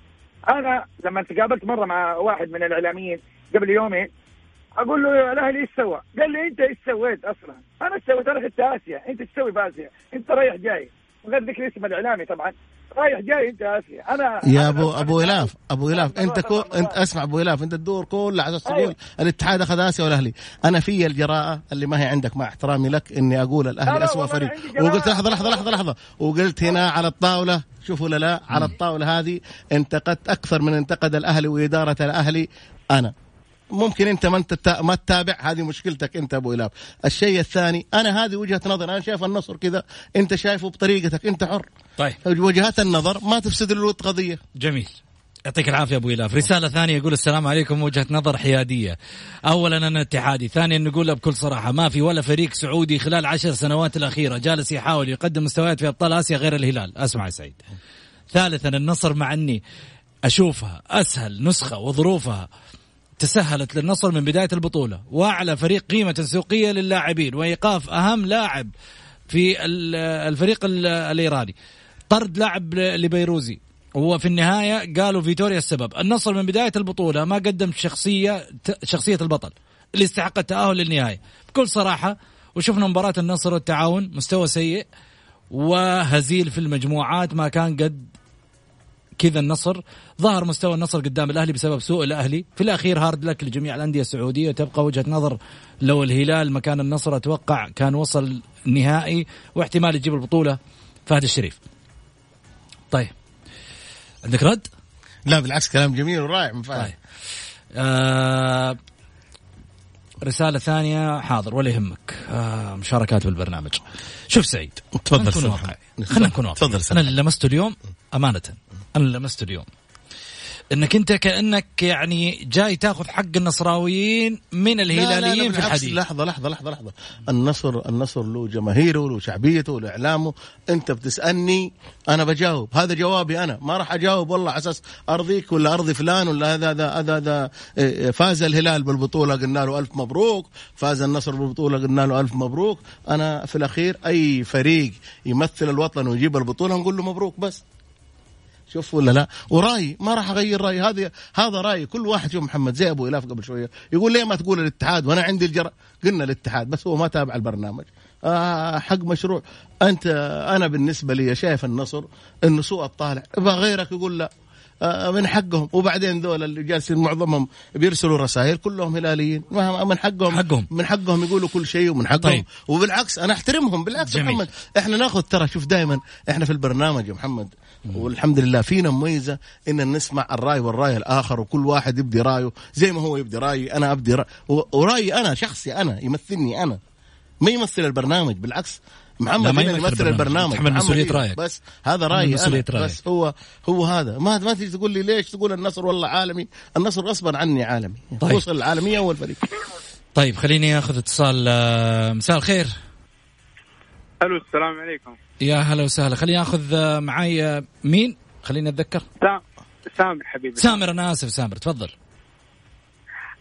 أنا لما تقابلت مرة مع واحد من الإعلاميين قبل يومين أقول له الأهلي إيش سوى؟ قال لي أنت إيش سويت أصلا؟ أنا إيش سويت؟ أنا في آسيا، أنت تسوي في اسيا؟ أنت رايح جاي غير ذكر اسم الإعلامي طبعا رايح جاي انت اسيا أنا يا أنا- ابو أنا- أبو إلاف. أبو إلاف أنت كو أنت اسمع أبو إلاف أنت تدور كلها على أساس تقول أيوة. الاتحاد أخذ آسيا والاهلي أنا في الجراءة اللي ما هي عندك مع احترامي لك إني أقول لا الاهلي لا اسوء فريق. وقلت لحظة لحظة لحظة لحظة. وقلت هنا على الطاولة شوفوا لا لا على الطاولة هذه انتقدت أكثر من انتقد الأهلي وإدارة الأهلي أنا. ممكن انت ما انت ما تتابع هذه مشكلتك انت أبو الاف الشيء الثاني أنا هذه وجهة نظر أنا شايف النصر كذا أنت شايفه بطريقتك أنت حر. طيب. وجهات النظر ما تفسد الود قضية. جميل. يعطيك العافية أبو الاف رسالة ثانية يقول السلام عليكم وجهة نظر حيادية. اولا أنا اتحادي ثانيا نقولها بكل صراحة ما في ولا فريق سعودي خلال عشر سنوات الأخيرة جالس يحاول يقدم مستويات في أبطال آسيا غير الهلال. أسمع يا سعيد. ثالثا النصر مع أني أشوفها أسهل نسخة وظروفها تسهلت للنصر من بداية البطولة وأعلى فريق قيمة سوقية للاعبين وإيقاف أهم لاعب في ال- الفريق ال- الإيراني. طرد لاعب لبيروزي وفي النهاية قالوا فيتوريا السبب. النصر من بداية البطولة ما قدم شخصية ت- شخصية البطل اللي استحق التأهل للنهاية. بكل صراحة وشفنا مباراة النصر والتعاون مستوى سيء وهزيل في المجموعات ما كان قد كذا النصر. ظهر مستوى النصر قدام الأهلي بسبب سوء الأهلي. في الأخير هارد لك لجميع الأندية السعودية وتبقى وجهة نظر. لو الهلال مكان النصر أتوقع كان وصل نهائي واحتمال يجيب البطولة. فهد الشريف. طيب. عندك رد؟ لا بالعكس كلام جميل ورائع من فهد. طيب. آه رسالة ثانية. حاضر ولا يهمك. آه مشاركات بالبرنامج. شوف سعيد تفضل خلينا نكون. واقعي. خلينا نكون واقعي. أنا اللي لمسته اليوم أمانة. أنا لمسته اليوم إنك أنت كأنك يعني جاي تاخذ حق النصراويين من لا، لا، لا، الهلاليين في الحديث. لحظة لحظة لحظة لحظة. النصر النصر له جماهيره له شعبيته له إعلامه. أنت بتسألني أنا بجاوب. هذا جوابي أنا. ما راح أجاوب والله على أساس أرضيك ولا ارضي فلان ولا هذا هذا هذا هذا. إيه، فاز الهلال بالبطولة قلنا له ألف مبروك. فاز النصر بالبطولة قلنا له ألف مبروك. أنا في الأخير أي فريق يمثل الوطن ويجيب البطولة نقول له مبروك بس. شوف ولا لا؟ ورأيي ما راح أغير رأيي. هذا هذا رأيي. كل واحد شوف محمد زي أبو إلاف قبل شوية يقول ليه ما تقول الاتحاد؟ وأنا عندي الجرأة قلنا الاتحاد بس هو ما تابع البرنامج. آه حق مشروع. أنت أنا بالنسبة لي شايف النصر إنه سوء الطالع. غيرك يقول لا. من حقهم. وبعدين دول اللي جالسين معظمهم بيرسلوا رسائل كلهم هلاليين. من حقهم. حقهم. من حقهم يقولوا كل شيء ومن حقهم. طيب. وبالعكس أنا أحترمهم. بالعكس جميل. محمد إحنا ناخذ ترى شوف دائما إحنا في البرنامج يا محمد. والحمد لله فينا مميزة إن نسمع الرأي والرأي الآخر وكل واحد يبدي رأيه زي ما هو يبدي رأيي أنا أبدي رأي. ورأيي أنا شخصي أنا يمثلني أنا. ما يمثل البرنامج. بالعكس محمد لا، ما يمثل البرنامج. البرنامج تحمل محمد مسؤولية إيه، رأيك. بس هذا رأيي أنا. رأيك. بس هو هو هذا. ما ما تيجي تقول لي ليش تقول النصر والله عالمي؟ النصر غصبا عني عالمي. طيب. وصل العالمية اول فريق طيب خليني آخذ اتصال آه، مساء الخير. ألو السلام عليكم. يا هلا وسهلا. خليني آخذ آه، معي آه، مين؟ خليني أتذكر. سام سامح حبيبي. سامر أنا آسف سامر تفضل.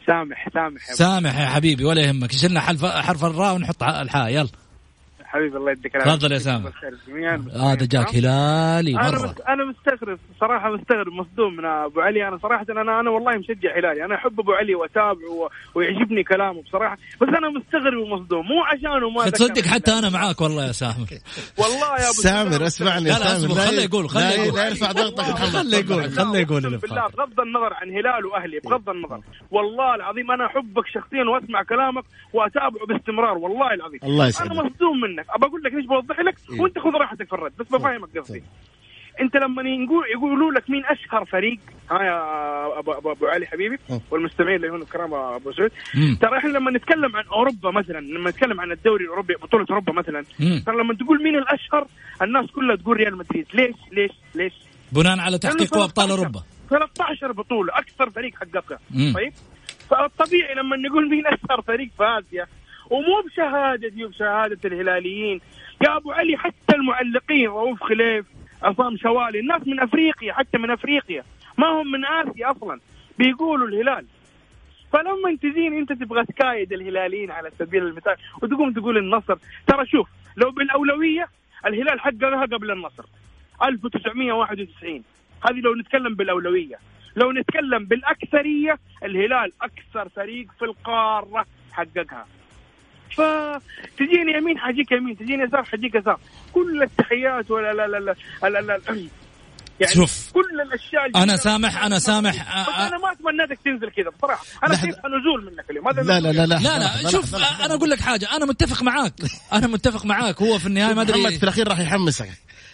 سامح سامح يا سامح يا حبيبي ولا يهمك. شلنا حرف حرف الراء ونحط الحاء. يلا. حبيبي الله يديك العافية. تفضل يا جميعا. هذا جاك هلالي أنا مرة. مست... أنا مستغرب صراحة مستغرب مصدوم من أبو علي. أنا صراحة أنا أنا والله مشجع هلالي. أنا أحب أبو علي وأتابعه و... ويعجبني كلامه بصراحة. بس أنا مستغرب ومصدوم. مو عشانه ما تصدق حتى أنا معاك والله يا سامر. والله يا أبو سامر اسمعني يا سامر. خليه يقول، خليه يقول. لا يرفع ضغطك خليه يقول. خليه يقول. بغض النظر عن هلال وأهلي بغض النظر. والله العظيم أنا أحبك شخصيا وأسمع كلامك وأتابعه باستمرار والله العظيم. الله يسعدك. أنا مصدوم منك. ابى أقول لك ليش بوضح لك؟ إيه. وأنت خذ راحتك في الرد بس بفهمك قصدي. أنت لما يقول يقولوا لك مين أشهر فريق ها يا ابو ابو, أبو علي حبيبي أه. والمستمعين اللي هنا الكرام أبو سعود. ترى إحنا لما نتكلم عن أوروبا مثلا لما نتكلم عن الدوري الأوروبي بطولة أوروبا مثلا. ترى لما تقول مين الأشهر الناس كلها تقول ريال مدريد. ليش؟ ليش؟ ليش؟ بناء على تحقيق أبطال 13 أوروبا. 13 بطولة أكثر فريق حققها. طيب؟ فالطبيعي لما نقول مين أشهر فريق في آسيا ومو بشهادتي وبشهاده الهلاليين. يا أبو علي حتى المعلقين رؤوف خليف عصام شوالي الناس من أفريقيا حتى من أفريقيا. ما هم من آسيا أصلا. بيقولوا الهلال. فلما تجيني أنت تبغى تكايد الهلاليين على سبيل المثال وتقوم تقول النصر. ترى شوف لو بالأولوية الهلال حققها قبل النصر. 1991 هذه لو نتكلم بالأولوية. لو نتكلم بالأكثرية الهلال أكثر فريق في القارة حققها. فتجيني يمين حجيك يمين تجيني يسار حجيك يسار كل التحيات ولا لا لا لا, لا, لا, لا يعني شوف كل الاشياء أنا سامح أنا سامح أنا ما اتمنىتك تنزل كذا بصراحه أنا شايف نزول منك اليوم هذا لا لا لا لا, لا, لا, شوف أنا أقول لك حاجة أنا متفق معاك أنا متفق معاك هو في النهايه ما ادري محمد في الاخير راح يحمسك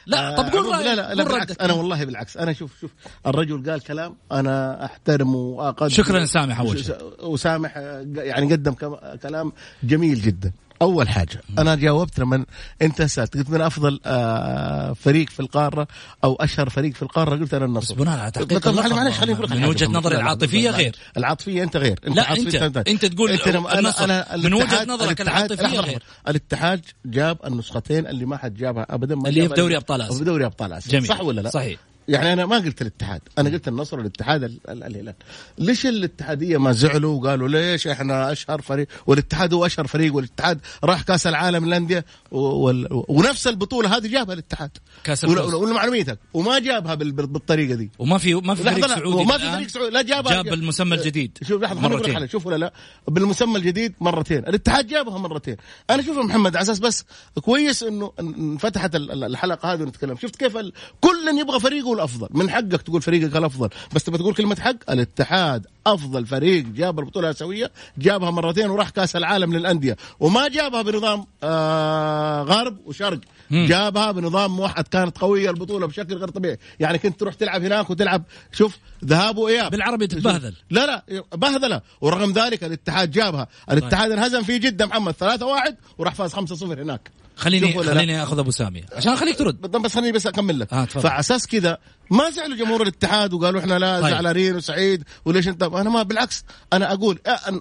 لا طب قول لا لا, لا بالعكس أنا والله بالعكس. أنا شوف شوف الرجل قال كلام أنا احترمه وأقدر. شكرا سامح أول شيء. وسامح يعني قدم كلام جميل جدا. أول حاجة أنا جاوبت لما أنت سألت قلت من أفضل آه فريق في القارة أو أشهر فريق في القارة؟ قلت أنا النصر. بناء على تحقيق معلش خليني من وجهة نظري العاطفية غير. العاطفية أنت غير. أنت لا أنت انت, أنت تقول أنت أنا أنا من وجهة نظرك العاطفية غير. الاتحاد جاب النسختين اللي ما حد جابها ابدا اللي هي في دوري أبطال آسيا. في دوري أبطال آسيا. صح ولا لا؟ صحيح. يعني أنا ما قلت الاتحاد. أنا قلت النصر والاتحاد الهلال. ليش الاتحادية ما زعلوا وقالوا ليش إحنا أشهر فريق والاتحاد هو أشهر فريق والاتحاد راح كأس العالم للأندية ونفس البطولة هذه جابها الاتحاد. كأس ولمعلوميتك وما جابها بالطريقة دي. وما في ما في فريق سعودي ما في فريق سعودي. لا جابها جاب بالمسمى الجديد. شوف لحظه مرتين. شوف ولا لا بالمسمى الجديد مرتين. الاتحاد جابها مرتين. أنا شوف محمد على أساس بس كويس إنه انفتحت الحلقة هذه ونتكلم. شفت كيف كل يبغى فريقه الافضل من حقك تقول فريقك الأفضل. بس تبغى تقول كلمة حق؟ الاتحاد أفضل فريق جاب البطولة الآسيوية جابها مرتين وراح كأس العالم للأندية. وما جابها بنظام آه غرب وشرق. مم. جابها بنظام موحد كانت قوية البطولة بشكل غير طبيعي. يعني كنت تروح تلعب هناك وتلعب شوف ذهاب وإياب. بالعربي تتبهذل لا لا بهذله ورغم ذلك الاتحاد جابها. الاتحاد انهزم في جده محمد. 3 1 وراح فاز 5 0 هناك. خليني خليني أخذ أبو سامي. عشان خليك ترد. بس خليني بس أكمل لك. آه فاساس كذا ما زعلوا جمهور الاتحاد وقالوا إحنا لا طيب. زعلانين وسعيد وليش أنت؟ أنا ما بالعكس أنا أقول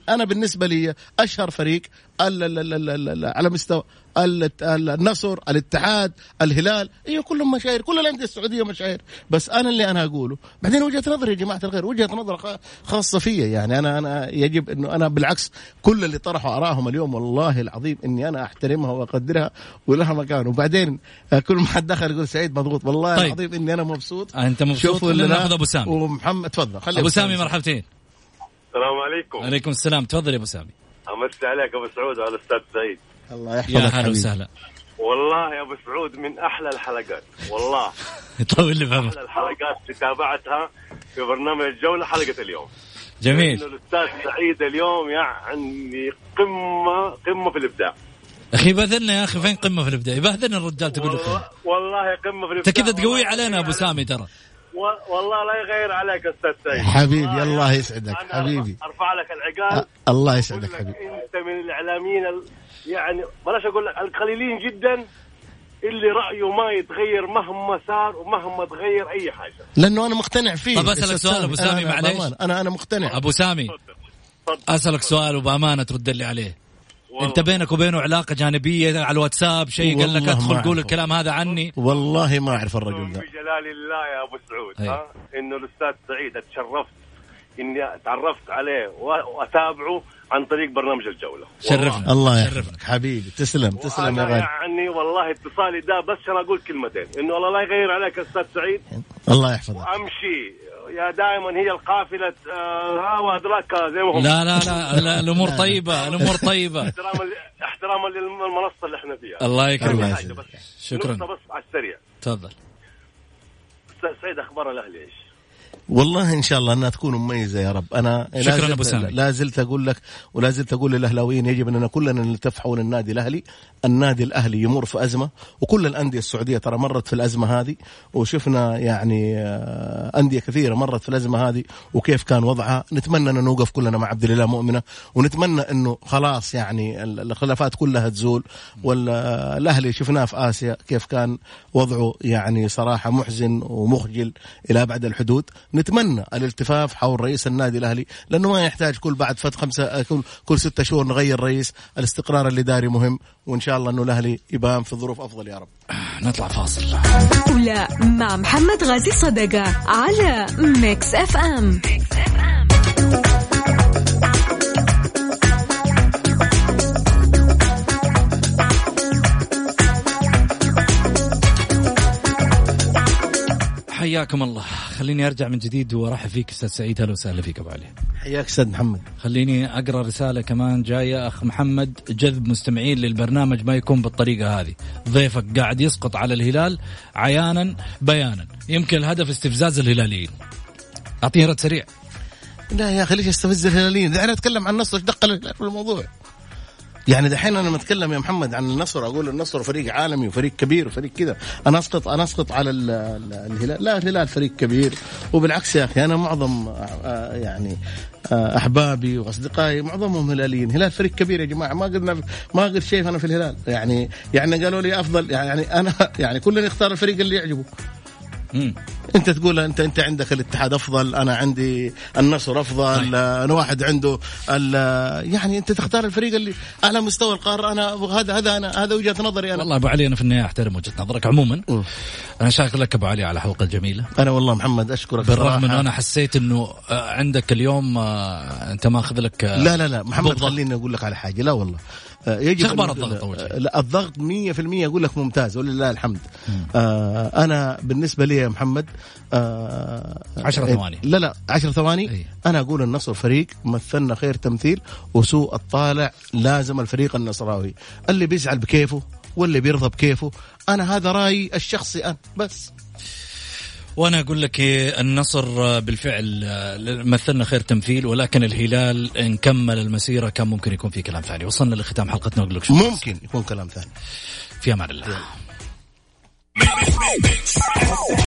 أنا بالنسبة لي أشهر فريق على مستوى النصر الاتحاد الهلال أيوه كلهم مشاهير كل الأندية السعودية مشاهير. بس أنا اللي أنا أقوله بعدين وجهة نظري يا جماعة الخير وجهة نظر خاصة فيا يعني. أنا أنا يجب إنه أنا بالعكس كل اللي طرحوا آرائهم اليوم والله العظيم إني أنا أحترمها وأقدرها ولها مكان. وبعدين كل ما حد دخل يقول سعيد مضغوط والله طيب. العظيم إني أنا مبسوط. أنت مبسوط؟ ولا ناخذ أبو سامي. ومحمد تفضل خلي أبو سامي مرحبتين. السلام عليكم. عليكم السلام. تفضل يا أبو سامي. امسي عليك أبو سعود وعلى الأستاذ سعيد. الله يحفظك يا هلا وسهلا. والله يا أبو سعود من أحلى الحلقات والله. طول لي فهمك أحلى الحلقات اللي تابعتها في برنامج الجوله حلقة اليوم. جميل. الأستاذ سعيد اليوم يعني قمة قمة في الإبداع. أخي بهذلنا يا أخي فين قمة في الإبداع؟ بهذلنا الرجال تقول والله, والله قمة في الابداع أنت كذا تقوي علينا أبو سامي ترى. والله لا يغير عليك أستاذ سعيد. حبيبي الله يسعدك حبيبي. أرفع لك العقال. الله يسعدك حبيبي. أنت من الإعلاميين يعني بلاش أقول لك القليلين جدا اللي رأيه ما يتغير مهما صار ومهما تغير أي حاجة. لأنه أنا مقتنع فيه. طب أسألك سؤال أبو سامي. معليش. أنا أنا مقتنع. أبو سامي. أسألك سؤال وبأمانة ترد لي عليه. أنت بينك وبينه علاقة جانبية على الواتساب شيء قال لك أدخل قول الكلام هذا عني؟ والله ما أعرف الرجل ده. بجلال الله يا أبو سعود ها؟ إنه الأستاذ سعيد أتشرفت إني تعرفت عليه وأتابعه. عن طريق برنامج الجولة. شرفنا. الله يحفظك. حبيبي تسلم تسلم يا غالي. يعني والله اتصالي ده بس عشان أقول كلمتين. إنه الله لا يغير عليك أستاذ سعيد. الله يحفظك. امشي يا دائما هي القافلة آه وأدراك زي ما هم. لا لا لا, لا الأمور طيبة الأمور طيبة. احتراما احتراما للمنصة اللي إحنا فيها. الله يكرمك. شكرا. بس على السريع. تفضل. أستاذ سعيد أخبار الأهلي إيش؟ والله إن شاء الله أنها تكون مميزة يا رب. أنا شكرا أبو سامي. لا زلت أقول لك ولا زلت أقول للأهلاويين يجب أننا كلنا نلتف حول النادي الأهلي. النادي الأهلي يمر في أزمة وكل الأندية السعودية ترى مرت في الأزمة هذه وشفنا يعني أندية كثيرة مرت في الأزمة هذه وكيف كان وضعها. نتمنى أن نوقف كلنا مع عبد الاله مؤمنة ونتمنى أنه خلاص يعني الخلافات كلها تزول. والاهلي شفناه في آسيا كيف كان وضعه يعني صراحة محزن ومخجل إلى ابعد الحدود. نتمنى الالتفاف حول رئيس النادي الأهلي لأنه ما يحتاج كل بعد فت خمسة كل, كل ستة شهور نغير رئيس الاستقرار الاداري مهم وإن شاء الله أنه الأهلي يبان في ظروف أفضل يا رب نطلع فاصل ولا مع محمد غازي صدقة على Mix FM, Mix FM. حياكم الله. خليني أرجع من جديد وأرحب فيك أستاذ سعيد. أهلا وسهلا فيك أبو علي. حياك أستاذ محمد. خليني أقرأ رسالة كمان. جاية أخ محمد جذب مستمعين للبرنامج ما يكون بالطريقة هذه. ضيفك قاعد يسقط على الهلال عيانا بيانا. يمكن الهدف استفزاز الهلاليين. اعطيني رد سريع. لا يا أخي ليش استفز الهلاليين؟ دحين اتكلم عن النصر إيش دخل في الموضوع؟ يعني دحين أنا بتكلم يا محمد عن النصر أقول النصر فريق عالمي وفريق كبير وفريق كذا. أنا اسقط أنا أسقط على الهلال. لا الهلال فريق كبير. وبالعكس يا أخي أنا معظم آه، يعني آه، أحبابي وأصدقائي معظمهم هلاليين. هلال فريق كبير يا جماعة. ما قلنا ما قلت شيء أنا في الهلال. يعني يعني قالوا لي أفضل. يعني أنا يعني كلنا يختار الفريق اللي يعجبه. مم. انت تقول انت انت عندك الاتحاد افضل أنا عندي النصر افضل طيب. أنا واحد عنده يعني انت تختار الفريق اللي على مستوى القارة. أنا هذا هذا أنا هذا وجهة نظري أنا. والله أبو علي أنا في النهاية أحترم وجهة نظرك. عموما م. أنا شاكر لك أبو علي على الحلقة الجميلة. أنا والله محمد أشكرك بالرغم إنه أنا حسيت إنه آه، عندك اليوم آه، أنت ماخذ لك آه، لا لا لا محمد خليني أقول لك على حاجة. لا والله. يجب أخبار الضغط أول شيء؟ الضغط 100% أقول لك ممتاز ولله الحمد. آه أنا بالنسبة لي يا محمد 10 آه ثواني. لا لا 10 ثواني. أي. أنا أقول النصر فريق مثلنا خير تمثيل وسوء الطالع لازم الفريق النصراوي. اللي بيزعل بكيفه واللي بيرضى بكيفه أنا هذا رأيي الشخصي أنا بس. وأنا أقول لك النصر بالفعل مثلنا خير تمثيل ولكن الهلال إن كمل المسيرة كان ممكن يكون في كلام ثاني. وصلنا لختام حلقتنا أقول لك ممكن يكون كلام ثاني. في أمان الله.